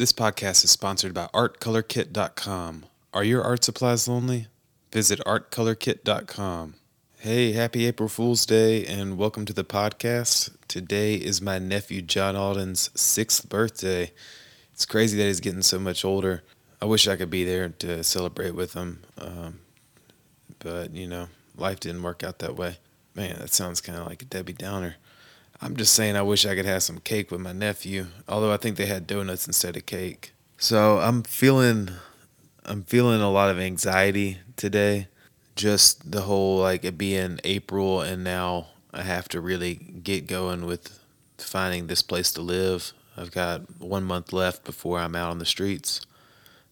This podcast is sponsored by ArtColorKit.com. Are your art supplies lonely? Visit ArtColorKit.com. Hey, happy April Fool's Day and welcome to the podcast. Today is my nephew John Alden's sixth birthday. It's crazy that he's getting so much older. I wish I could be there to celebrate with him, um, but you know, life didn't work out that way. Man, that sounds kind of like a Debbie Downer. I'm just saying I wish I could have some cake with my nephew, although I think they had donuts instead of cake. So I'm feeling I'm feeling a lot of anxiety today. Just the whole like it being April and now I have to really get going with finding this place to live. I've got one month left before I'm out on the streets.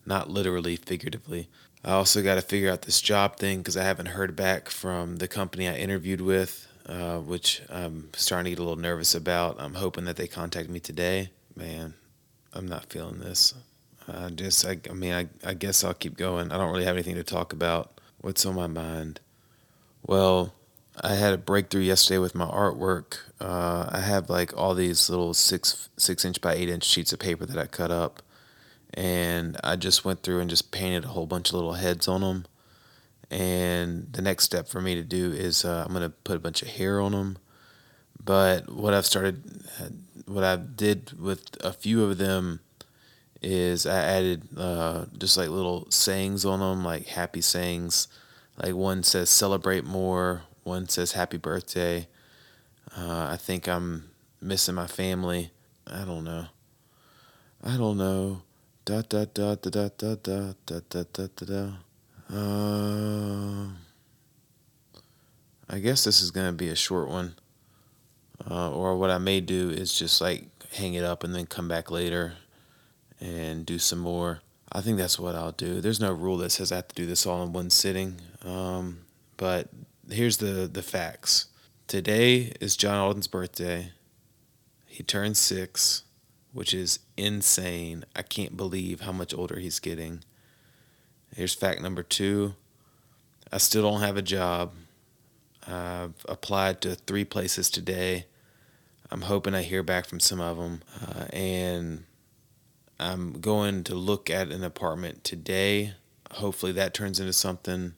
Not literally, figuratively. I also got to figure out this job thing because I haven't heard back from the company I interviewed with uh, which I'm starting to get a little nervous about. I'm hoping that they contact me today. Man, I'm not feeling this. I just, I, I mean, I, I guess I'll keep going. I don't really have anything to talk about. What's on my mind? Well, I had a breakthrough yesterday with my artwork. Uh, I have like all these little six six inch by eight inch sheets of paper that I cut up, and I just went through and just painted a whole bunch of little heads on them and the next step for me to do is uh, I'm gonna put a bunch of hair on them. But what I've started, what I did with a few of them, is I added uh, just like little sayings on them, like happy sayings. Like one says "celebrate more," one says "happy birthday." Uh, I think I'm missing my family. I don't know. I don't know. Da da da da da da da da da da da. Uh, I guess this is going to be a short one. Uh, or what I may do is just like hang it up and then come back later and do some more. I think that's what I'll do. There's no rule that says I have to do this all in one sitting. Um, but here's the, the facts. Today is John Alden's birthday. He turned six, which is insane. I can't believe how much older he's getting. Here's fact number two I still don't have a job. I've applied to three places today. I'm hoping I hear back from some of them. Uh, and I'm going to look at an apartment today. Hopefully that turns into something.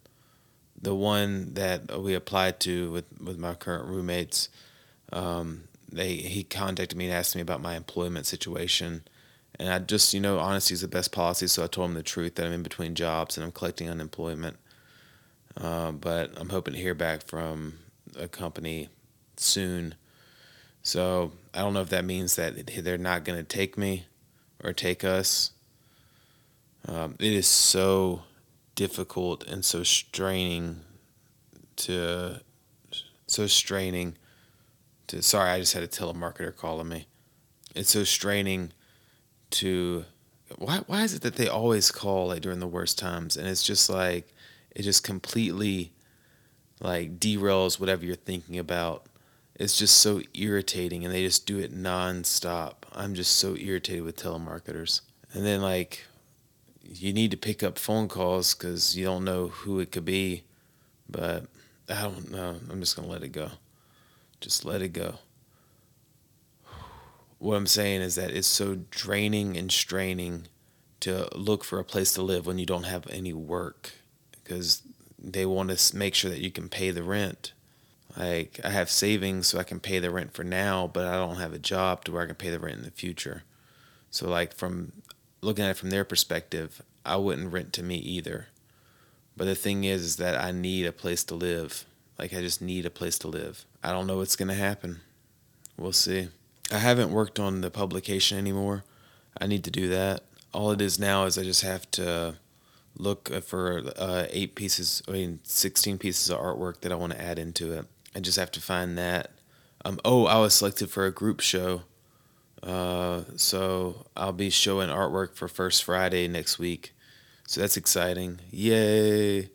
The one that we applied to with, with my current roommates, um, they he contacted me and asked me about my employment situation. And I just, you know, honesty is the best policy. So I told him the truth that I'm in between jobs and I'm collecting unemployment. Uh, but I'm hoping to hear back from a company soon. So I don't know if that means that they're not going to take me or take us. Um, it is so difficult and so straining to, so straining to, sorry, I just had a telemarketer calling me. It's so straining to why why is it that they always call like during the worst times and it's just like it just completely like derails whatever you're thinking about. It's just so irritating and they just do it nonstop. I'm just so irritated with telemarketers. And then like you need to pick up phone calls because you don't know who it could be. But I don't know. I'm just gonna let it go. Just let it go what I'm saying is that it's so draining and straining to look for a place to live when you don't have any work because they want to make sure that you can pay the rent. Like I have savings so I can pay the rent for now, but I don't have a job to where I can pay the rent in the future. So like from looking at it from their perspective, I wouldn't rent to me either. But the thing is, is that I need a place to live. Like I just need a place to live. I don't know what's going to happen. We'll see. I haven't worked on the publication anymore. I need to do that. All it is now is I just have to look for uh, eight pieces, I mean, 16 pieces of artwork that I want to add into it. I just have to find that. Um, oh, I was selected for a group show. Uh, so I'll be showing artwork for First Friday next week. So that's exciting. Yay!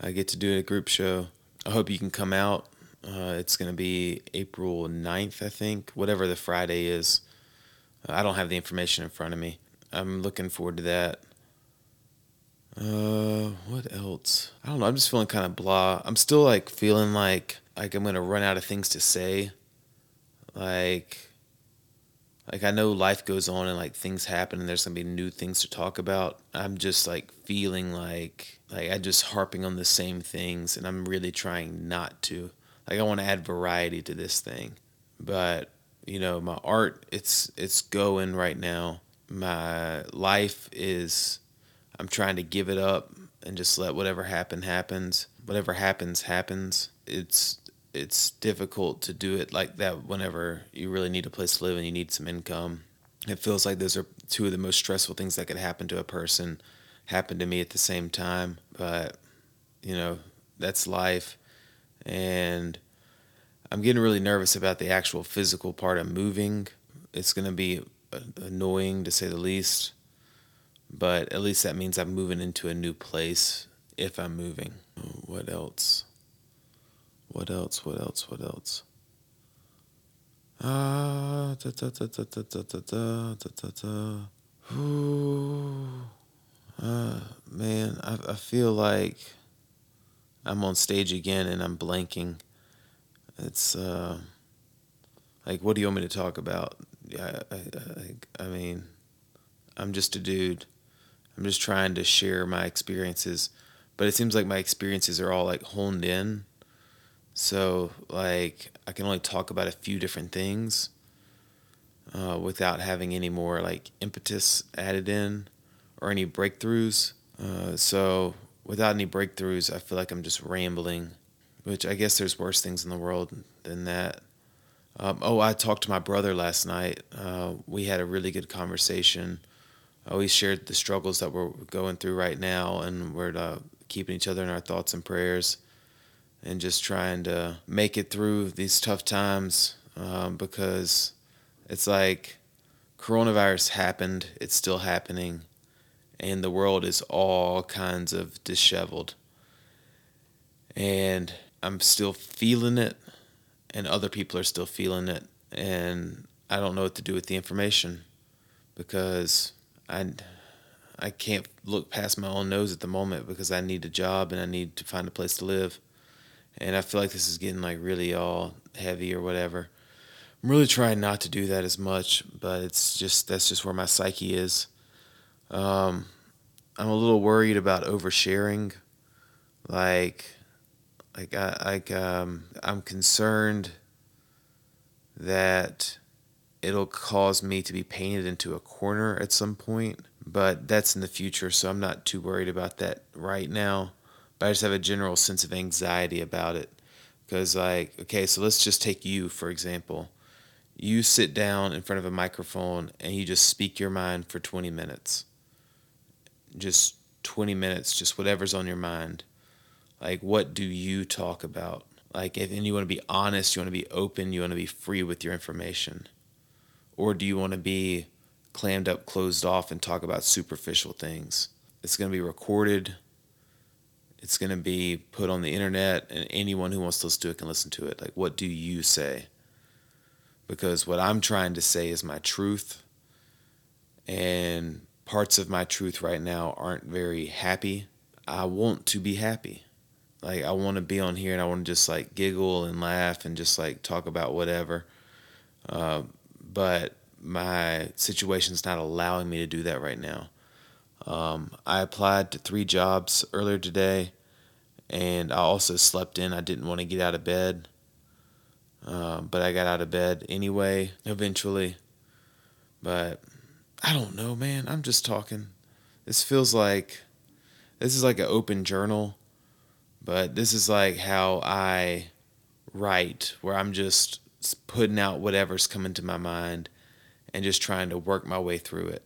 I get to do a group show. I hope you can come out. Uh, it's going to be April 9th, I think, whatever the Friday is. I don't have the information in front of me. I'm looking forward to that. Uh, what else? I don't know. I'm just feeling kind of blah. I'm still like feeling like like I'm gonna run out of things to say. Like like I know life goes on and like things happen and there's gonna be new things to talk about. I'm just like feeling like like I just harping on the same things and I'm really trying not to. Like I want to add variety to this thing. But, you know, my art it's it's going right now. My life is I'm trying to give it up and just let whatever happen happens. Whatever happens happens. It's it's difficult to do it like that whenever you really need a place to live and you need some income. It feels like those are two of the most stressful things that could happen to a person happen to me at the same time, but you know, that's life and I'm getting really nervous about the actual physical part of moving. It's going to be annoying to say the least, but at least that means I'm moving into a new place if I'm moving. What else? What else? What else? What else? Ah, da da da da da da da da da da. Ooh, uh, man, I I feel like I'm on stage again and I'm blanking. It's uh, like, what do you want me to talk about? I, I, I mean, I'm just a dude. I'm just trying to share my experiences, but it seems like my experiences are all like honed in so, like, I can only talk about a few different things uh, without having any more, like, impetus added in or any breakthroughs. Uh, so, without any breakthroughs, I feel like I'm just rambling, which I guess there's worse things in the world than that. Um, oh, I talked to my brother last night. Uh, we had a really good conversation. Uh, we shared the struggles that we're going through right now, and we're uh, keeping each other in our thoughts and prayers and just trying to make it through these tough times um, because it's like coronavirus happened, it's still happening, and the world is all kinds of disheveled. And I'm still feeling it, and other people are still feeling it, and I don't know what to do with the information because I I can't look past my own nose at the moment because I need a job and I need to find a place to live and I feel like this is getting like really all heavy or whatever. I'm really trying not to do that as much, but it's just that's just where my psyche is. Um, I'm a little worried about oversharing, like, like I like um, I'm concerned that it'll cause me to be painted into a corner at some point, but that's in the future, so I'm not too worried about that right now but I just have a general sense of anxiety about it. Because, like, okay, so let's just take you, for example. You sit down in front of a microphone and you just speak your mind for 20 minutes. Just 20 minutes, just whatever's on your mind. Like, what do you talk about? Like, if, and you want to be honest, you want to be open, you want to be free with your information. Or do you want to be clammed up, closed off, and talk about superficial things? It's going to be recorded it's going to be put on the internet, and anyone who wants to listen to it can listen to it. Like, what do you say? Because what I'm trying to say is my truth, and parts of my truth right now aren't very happy. I want to be happy. Like, I want to be on here and I want to just like giggle and laugh and just like talk about whatever. Uh, but my situation's not allowing me to do that right now. Um, I applied to three jobs earlier today, and I also slept in. I didn't want to get out of bed, uh, but I got out of bed anyway eventually. But I don't know, man. I'm just talking. This feels like this is like an open journal, but this is like how I write, where I'm just putting out whatever's coming to my mind and just trying to work my way through it.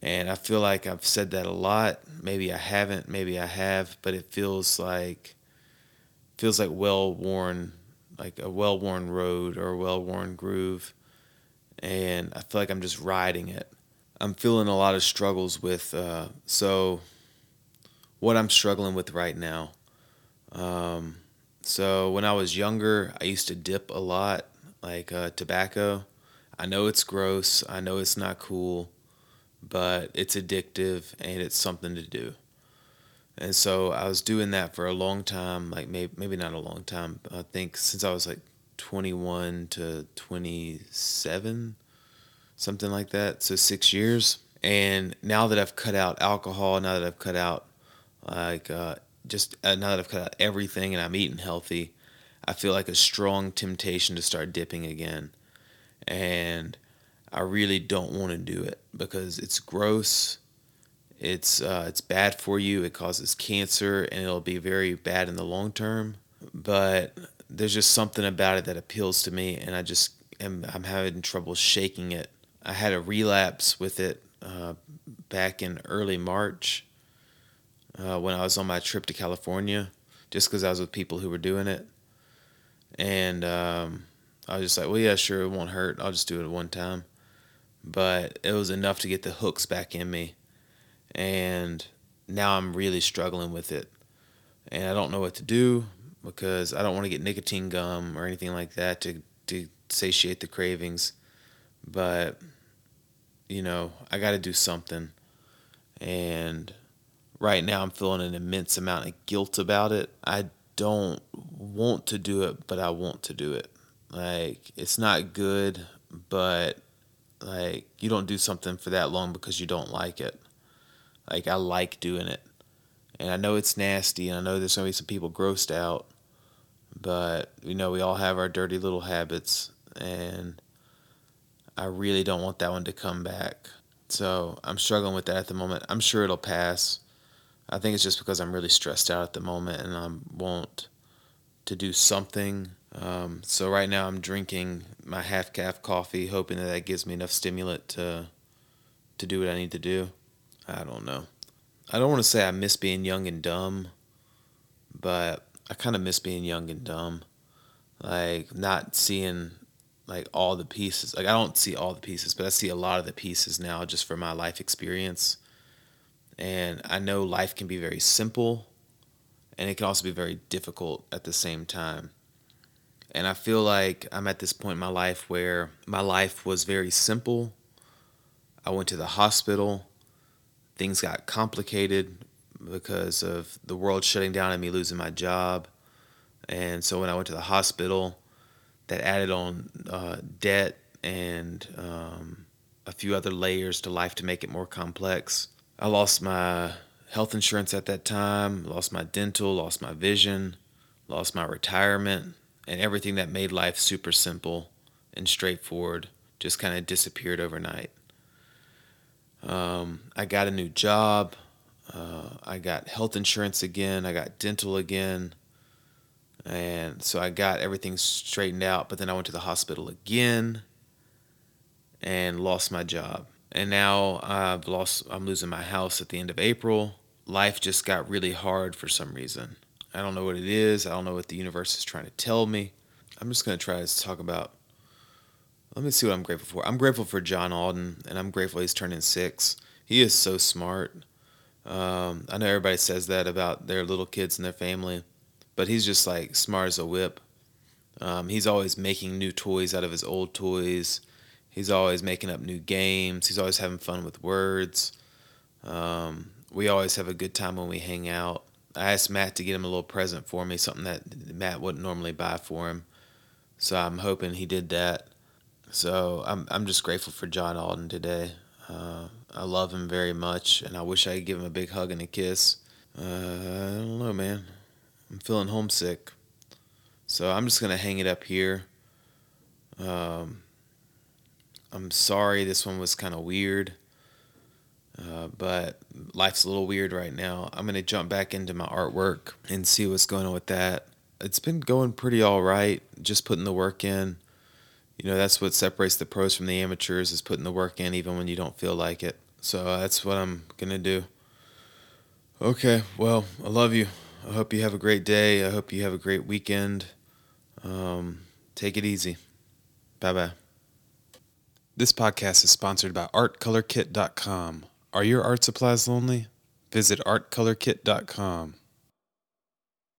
And I feel like I've said that a lot. Maybe I haven't, maybe I have, but it feels like feels like well worn like a well worn road or a well worn groove. And I feel like I'm just riding it. I'm feeling a lot of struggles with uh, so what I'm struggling with right now. Um, so when I was younger, I used to dip a lot, like uh, tobacco. I know it's gross. I know it's not cool but it's addictive and it's something to do. And so I was doing that for a long time, like maybe maybe not a long time. I think since I was like 21 to 27. Something like that. So six years. And now that I've cut out alcohol, now that I've cut out like uh, just uh, now that I've cut out everything and I'm eating healthy, I feel like a strong temptation to start dipping again. And I really don't want to do it because it's gross. It's uh, it's bad for you. It causes cancer, and it'll be very bad in the long term. But there's just something about it that appeals to me, and I just am I'm having trouble shaking it. I had a relapse with it uh, back in early March uh, when I was on my trip to California, just because I was with people who were doing it, and um, I was just like, well, yeah, sure, it won't hurt. I'll just do it one time, but it was enough to get the hooks back in me, and now I'm really struggling with it, and I don't know what to do because I don't want to get nicotine gum or anything like that to to satiate the cravings, but you know I got to do something, and right now I'm feeling an immense amount of guilt about it. I don't want to do it, but I want to do it. Like it's not good, but like you don't do something for that long because you don't like it. Like I like doing it. And I know it's nasty and I know there's gonna be some people grossed out, but you know, we all have our dirty little habits and I really don't want that one to come back. So I'm struggling with that at the moment. I'm sure it'll pass. I think it's just because I'm really stressed out at the moment and I want to do something. Um, so right now I'm drinking my half calf coffee, hoping that that gives me enough stimulant to to do what I need to do. I don't know. I don't want to say I miss being young and dumb, but I kind of miss being young and dumb. Like not seeing like all the pieces. Like I don't see all the pieces, but I see a lot of the pieces now just from my life experience and I know life can be very simple and it can also be very difficult at the same time. And I feel like I'm at this point in my life where my life was very simple. I went to the hospital. Things got complicated because of the world shutting down and me losing my job. And so when I went to the hospital, that added on uh, debt and um, a few other layers to life to make it more complex. I lost my health insurance at that time, lost my dental, lost my vision, lost my retirement, and everything that made life super simple and straightforward just kind of disappeared overnight. Um, I got a new job. Uh, I got health insurance again. I got dental again. And so I got everything straightened out, but then I went to the hospital again and lost my job and now I've lost. I'm losing my house at the end of April. Life just got really hard for some reason. I don't know what it is. I don't know what the universe is trying to tell me. I'm just gonna try to talk about. Let me see what I'm grateful for. I'm grateful for John Alden, and I'm grateful he's turning six. He is so smart. Um, I know everybody says that about their little kids and their family, but he's just like smart as a whip. Um, he's always making new toys out of his old toys. He's always making up new games. He's always having fun with words. Um, we always have a good time when we hang out. I asked Matt to get him a little present for me, something that Matt wouldn't normally buy for him. So I'm hoping he did that. So I'm I'm just grateful for John Alden today. Uh, I love him very much, and I wish I could give him a big hug and a kiss. Uh, I don't know, man. I'm feeling homesick. So I'm just gonna hang it up here. Um, I'm sorry this one was kind of weird, uh, but life's a little weird right now. I'm going to jump back into my artwork and see what's going on with that. It's been going pretty all right, just putting the work in. You know, that's what separates the pros from the amateurs is putting the work in even when you don't feel like it. So uh, that's what I'm going to do. Okay, well, I love you. I hope you have a great day. I hope you have a great weekend. Um, take it easy. Bye bye. This podcast is sponsored by ArtColorKit.com. Are your art supplies lonely? Visit ArtColorKit.com.